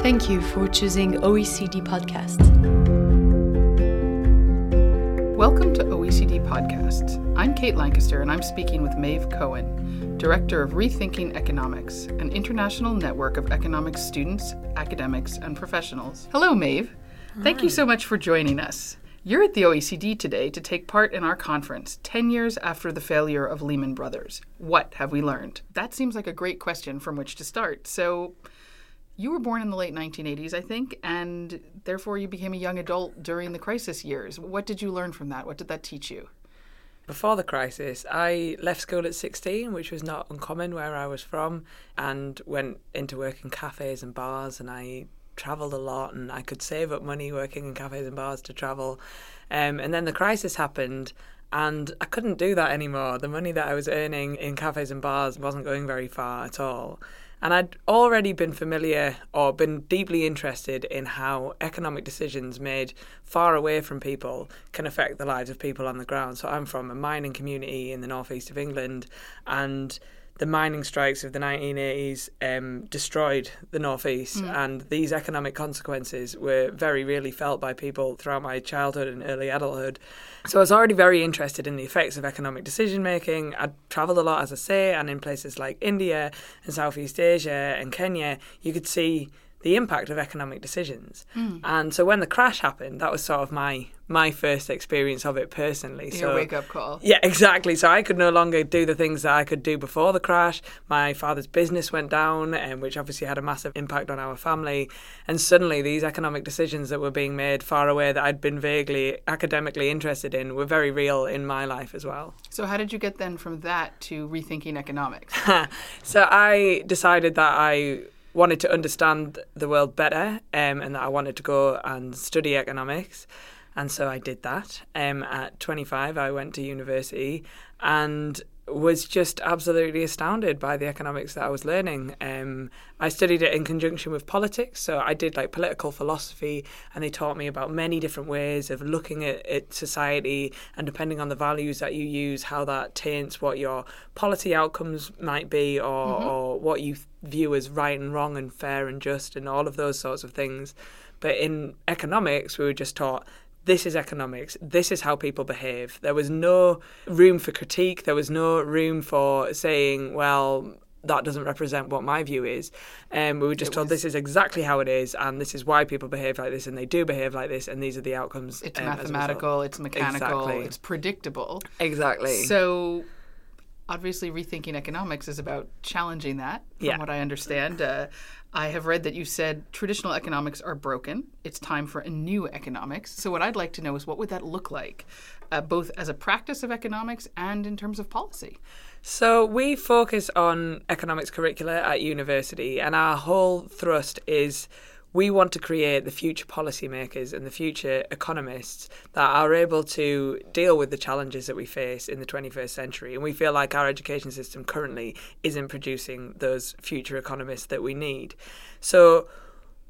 Thank you for choosing OECD Podcast. Welcome to OECD Podcasts. I'm Kate Lancaster, and I'm speaking with Maeve Cohen, Director of Rethinking Economics, an international network of economics students, academics, and professionals. Hello, Maeve. Thank you so much for joining us. You're at the OECD today to take part in our conference, 10 years after the failure of Lehman Brothers. What have we learned? That seems like a great question from which to start. So, you were born in the late 1980s, I think, and therefore you became a young adult during the crisis years. What did you learn from that? What did that teach you? Before the crisis, I left school at 16, which was not uncommon where I was from, and went into work in cafes and bars, and I travelled a lot, and I could save up money working in cafes and bars to travel. Um, and then the crisis happened, and I couldn't do that anymore. The money that I was earning in cafes and bars wasn't going very far at all. And I'd already been familiar or been deeply interested in how economic decisions made far away from people can affect the lives of people on the ground. So I'm from a mining community in the northeast of England, and the mining strikes of the 1980s um, destroyed the northeast, mm. and these economic consequences were very really felt by people throughout my childhood and early adulthood. So I was already very interested in the effects of economic decision making. I'd travelled a lot, as I say, and in places like India and Southeast Asia and Kenya, you could see the impact of economic decisions. Mm. And so when the crash happened, that was sort of my my first experience of it personally. Your so wake up call. Yeah, exactly. So I could no longer do the things that I could do before the crash. My father's business went down, and which obviously had a massive impact on our family. And suddenly, these economic decisions that were being made far away that I'd been vaguely academically interested in were very real in my life as well. So how did you get then from that to rethinking economics? so I decided that I wanted to understand the world better um, and that I wanted to go and study economics. And so I did that. Um, at 25, I went to university and was just absolutely astounded by the economics that I was learning. Um, I studied it in conjunction with politics, so I did like political philosophy, and they taught me about many different ways of looking at, at society, and depending on the values that you use, how that taints what your policy outcomes might be, or, mm-hmm. or what you view as right and wrong and fair and just, and all of those sorts of things. But in economics, we were just taught this is economics. This is how people behave. There was no room for critique. There was no room for saying, well, that doesn't represent what my view is. Um, we were just it told was, this is exactly how it is, and this is why people behave like this, and they do behave like this, and these are the outcomes. It's um, mathematical, it's mechanical, exactly. it's predictable. Exactly. So, obviously, rethinking economics is about challenging that, from yeah. what I understand. Uh, I have read that you said traditional economics are broken. It's time for a new economics. So, what I'd like to know is what would that look like, uh, both as a practice of economics and in terms of policy? So, we focus on economics curricula at university, and our whole thrust is we want to create the future policymakers and the future economists that are able to deal with the challenges that we face in the 21st century. And we feel like our education system currently isn't producing those future economists that we need. So,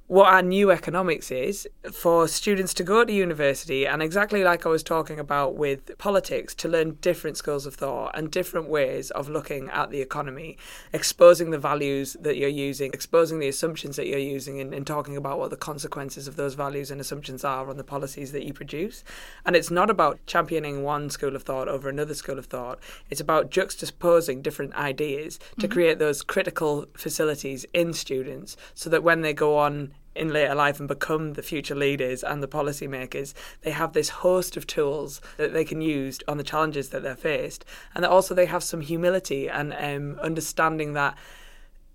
what our new economics is for students to go to university and exactly like I was talking about with politics to learn different schools of thought and different ways of looking at the economy exposing the values that you're using exposing the assumptions that you're using and, and talking about what the consequences of those values and assumptions are on the policies that you produce and it's not about championing one school of thought over another school of thought it's about juxtaposing different ideas to mm-hmm. create those critical facilities in students so that when they go on in later life and become the future leaders and the policymakers, they have this host of tools that they can use on the challenges that they're faced. And that also they have some humility and um, understanding that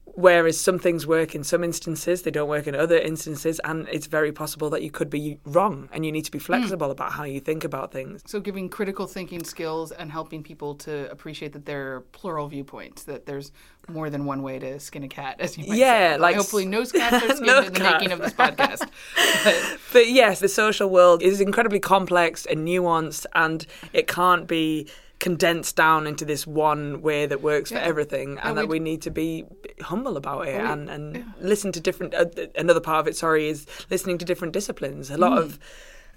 Whereas some things work in some instances, they don't work in other instances, and it's very possible that you could be wrong, and you need to be hmm. flexible mm. about how you think about things. So, giving critical thinking skills and helping people to appreciate that there are plural viewpoints, that there's more than one way to skin a cat, as you might yeah, say. like hopefully no cats are skinned no in the cat. making of this podcast. but, but yes, the social world is incredibly complex and nuanced, and it can't be condensed down into this one way that works yeah. for everything, and, and that we need to be humble about it and and yeah. listen to different. Uh, another part of it, sorry, is listening to different disciplines. A lot mm. of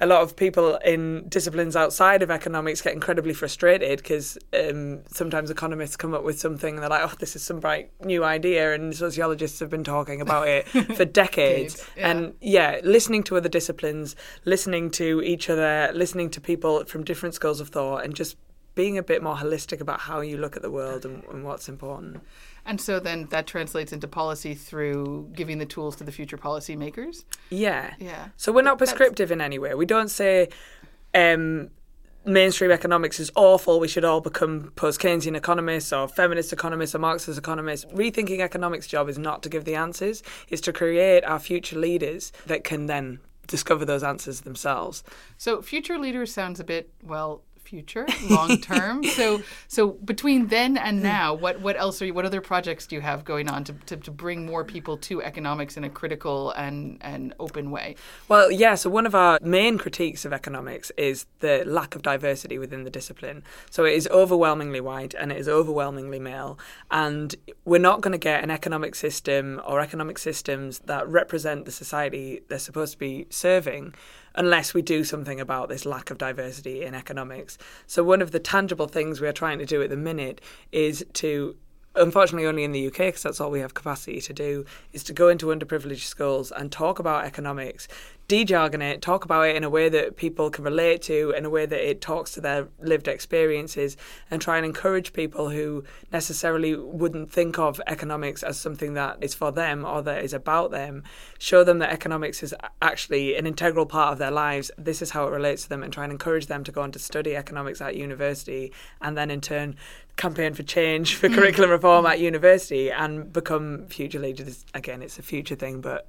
a lot of people in disciplines outside of economics get incredibly frustrated because um, sometimes economists come up with something and they're like, oh, this is some bright new idea, and sociologists have been talking about it for decades. yeah. And yeah, listening to other disciplines, listening to each other, listening to people from different schools of thought, and just being a bit more holistic about how you look at the world and, and what's important. And so then that translates into policy through giving the tools to the future policymakers. Yeah. Yeah. So we're not That's- prescriptive in any way. We don't say um, mainstream economics is awful. We should all become post Keynesian economists or feminist economists or Marxist economists. Rethinking economics' job is not to give the answers, it's to create our future leaders that can then discover those answers themselves. So future leaders sounds a bit well future long term. so so between then and hmm. now, what what else are you? What other projects do you have going on to, to, to bring more people to economics in a critical and and open way? Well, yeah, so one of our main critiques of economics is the lack of diversity within the discipline. So it is overwhelmingly white and it is overwhelmingly male. And we're not going to get an economic system or economic systems that represent the society they're supposed to be serving unless we do something about this lack of diversity in economics. So one of the tangible things we're trying to do at the minute is to unfortunately only in the UK because that's all we have capacity to do is to go into underprivileged schools and talk about economics de-jargon it talk about it in a way that people can relate to in a way that it talks to their lived experiences and try and encourage people who necessarily wouldn't think of economics as something that is for them or that is about them. Show them that economics is actually an integral part of their lives. This is how it relates to them and try and encourage them to go on to study economics at university and then in turn campaign for change for mm. curriculum reform at university and become future leaders. Again, it's a future thing, but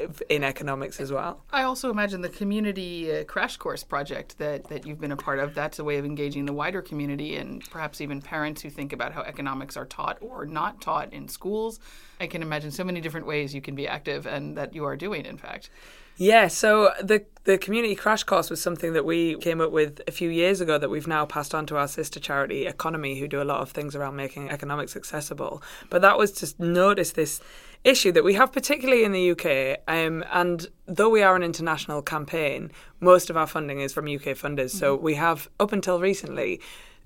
in economics as well. I also imagine the community uh, crash course project that, that you've been a part of. That's a way of engaging the wider community and perhaps even parents who think about how economics are taught or not taught in schools. I can imagine so many different ways you can be active and that you are doing, in fact. Yeah, so the the community crash course was something that we came up with a few years ago that we've now passed on to our sister charity Economy, who do a lot of things around making economics accessible. But that was to notice this issue that we have, particularly in the UK. Um, and though we are an international campaign, most of our funding is from UK funders. So we have, up until recently,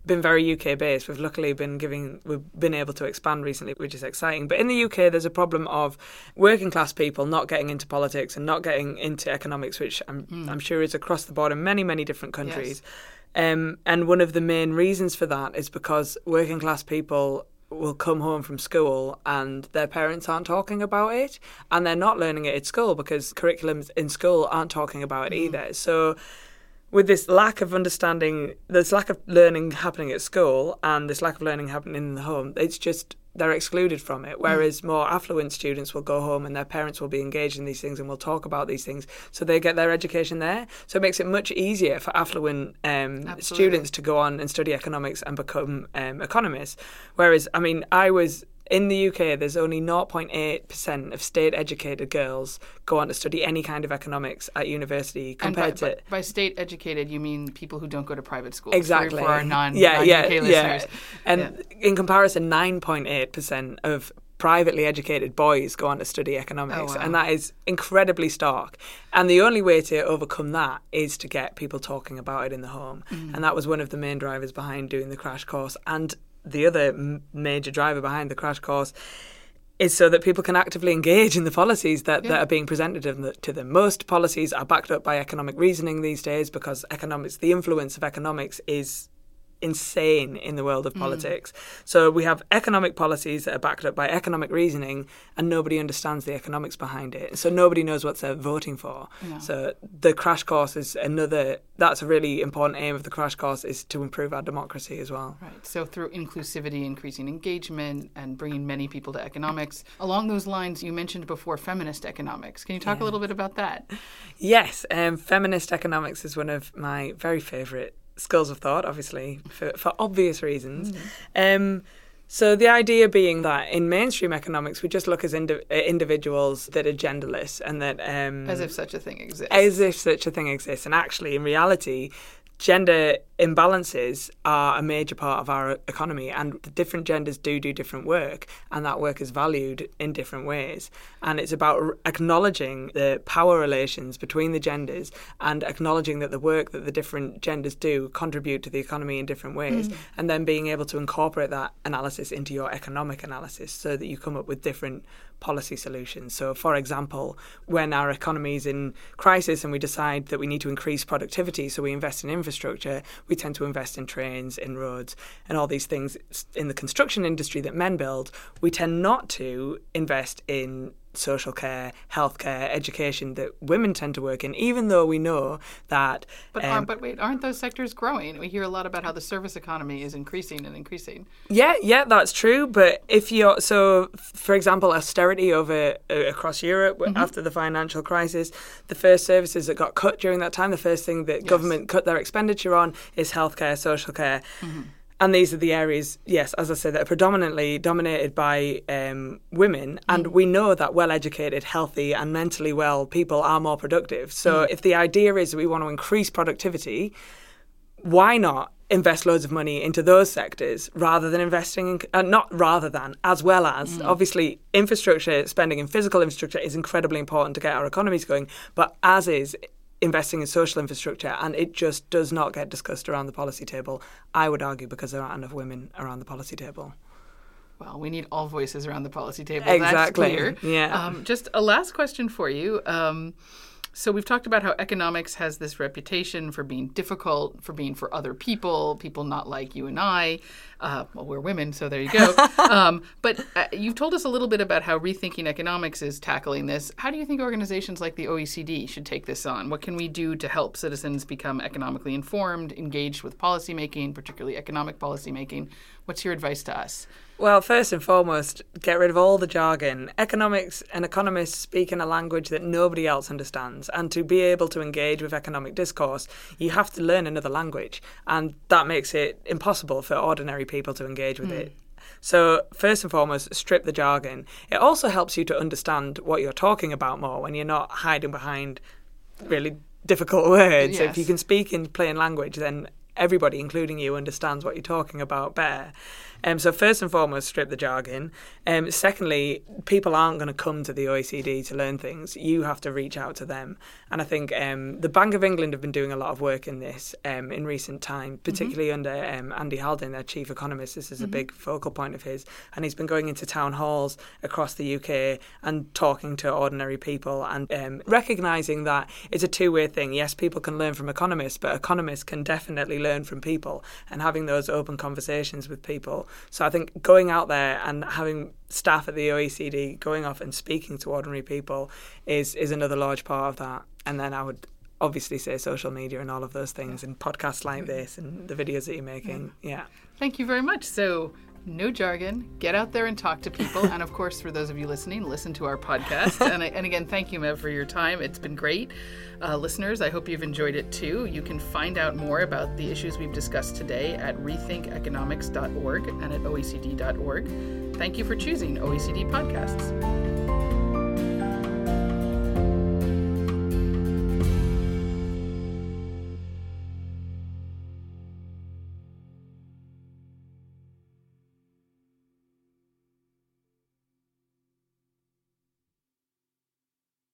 been very UK based. We've luckily been giving, we've been able to expand recently, which is exciting. But in the UK, there's a problem of working class people not getting into politics and not getting into economics, which I'm, I'm sure is across the board in many, many different countries. Um, and one of the main reasons for that is because working class people will come home from school and their parents aren't talking about it and they're not learning it at school because curriculums in school aren't talking about it either. So with this lack of understanding, this lack of learning happening at school and this lack of learning happening in the home, it's just they're excluded from it. Whereas more affluent students will go home and their parents will be engaged in these things and will talk about these things, so they get their education there. So it makes it much easier for affluent um, students to go on and study economics and become um, economists. Whereas, I mean, I was in the UK, there's only 0.8% of state educated girls go on to study any kind of economics at university compared by, to. by, by state educated, you mean people who don't go to private schools. Exactly. For, for our non, yeah, non yeah, UK yeah. listeners. And Yeah. in comparison, 9.8% of privately educated boys go on to study economics, Oh, wow. and that is incredibly stark. And the only way to overcome that is to get people talking about it in the home. Mm. And that was one of the main drivers behind doing the crash course. And the other major driver behind the crash course is so that people can actively engage in the policies that, Yeah. that are being presented to them- to them. Most policies are backed up by economic reasoning these days because economics, the influence of economics is insane in the world of politics. So we have economic policies that are backed up by economic reasoning and nobody understands the economics behind it. So nobody knows what they're voting for. So the crash course is another that's a really important aim of the crash course is to improve our democracy as well. Right. So through inclusivity, increasing engagement, and bringing many people to economics. Along those lines, you mentioned before feminist economics. Can you talk a little bit about that? Yes, um, feminist economics is one of my very favourite schools of thought, obviously, for, for obvious reasons. Um, so the idea being that in mainstream economics, we just look as indi- uh, individuals that are genderless and that... Um, As if such a thing exists. as if such a thing exists. And actually, in reality, gender imbalances are a major part of our economy, and the different genders do do different work, and that work is valued in different ways. And it's about acknowledging the power relations between the genders and acknowledging that the work that the different genders do contribute to the economy in different ways, mm. and then being able to incorporate that analysis into your economic analysis so that you come up with different policy solutions. So, for example, when our economy is in crisis and we decide that we need to increase productivity, so we invest in infrastructure, we tend to invest in trains, in roads, and all these things in the construction industry that men build. We tend not to invest in social care, healthcare, education that women tend to work in, even though we know that. But, um, but wait, aren't those sectors growing? We hear a lot about how the service economy is increasing and increasing. Yeah, yeah, that's true. But if you're so, for example, austerity over uh, across Europe mm-hmm. after the financial crisis, the first services that got cut during that time, the first thing that yes. government cut their expenditure on is healthcare, social care. Mm-hmm. And these are the areas, yes, as I said, that are predominantly dominated by um, women. And mm. we know that well educated, healthy, and mentally well people are more productive. So mm. if the idea is we want to increase productivity, why not invest loads of money into those sectors rather than investing in, uh, not rather than, as well as, mm. obviously, infrastructure spending in physical infrastructure is incredibly important to get our economies going, but as is investing in social infrastructure, and it just does not get discussed around the policy table. I would argue because there aren't enough women around the policy table. Well, we need all voices around the policy table. Exactly. Yeah. Um, just a last question for you. Um, so we've talked about how economics has this reputation for being difficult, for being for other people, people not like you and I. Uh, well, we're women, so there you go. um, but uh, you've told us a little bit about how rethinking economics is tackling this. How do you think organizations like the OECD should take this on? What can we do to help citizens become economically informed, engaged with policymaking, particularly economic policymaking? What's your advice to us? Well, first and foremost, get rid of all the jargon. Economics and economists speak in a language that nobody else understands. And to be able to engage with economic discourse, you have to learn another language. And that makes it impossible for ordinary people to engage with mm. it. So, first and foremost, strip the jargon. It also helps you to understand what you're talking about more when you're not hiding behind really difficult words. Yes. If you can speak in plain language, then everybody, including you, understands what you're talking about better. Um, so first and foremost, strip the jargon. Um, secondly, people aren't going to come to the OECD to learn things. You have to reach out to them. And I think um, the Bank of England have been doing a lot of work in this um, in recent time, mm-hmm. particularly mm-hmm. under um, Andy Haldane, their chief economist. This is mm-hmm. a big focal point of his, and he's been going into town halls across the UK and talking to ordinary people and um, recognizing that it's a two-way thing. Yes, people can learn from economists, but economists can definitely learn from people, and having those open conversations with people so I think going out there and having staff at the OECD going off and speaking to ordinary people is is another large part of that. And then I would obviously say social media and all of those things and podcasts like this and the videos that you're making. Yeah. Thank you very much. So no jargon. Get out there and talk to people. and of course, for those of you listening, listen to our podcast. and, and again, thank you, Maeve, for your time. It's been great. Uh, listeners, I hope you've enjoyed it too. You can find out more about the issues we've discussed today at rethinkeconomics.org and at oecd.org. Thank you for choosing OECD Podcasts.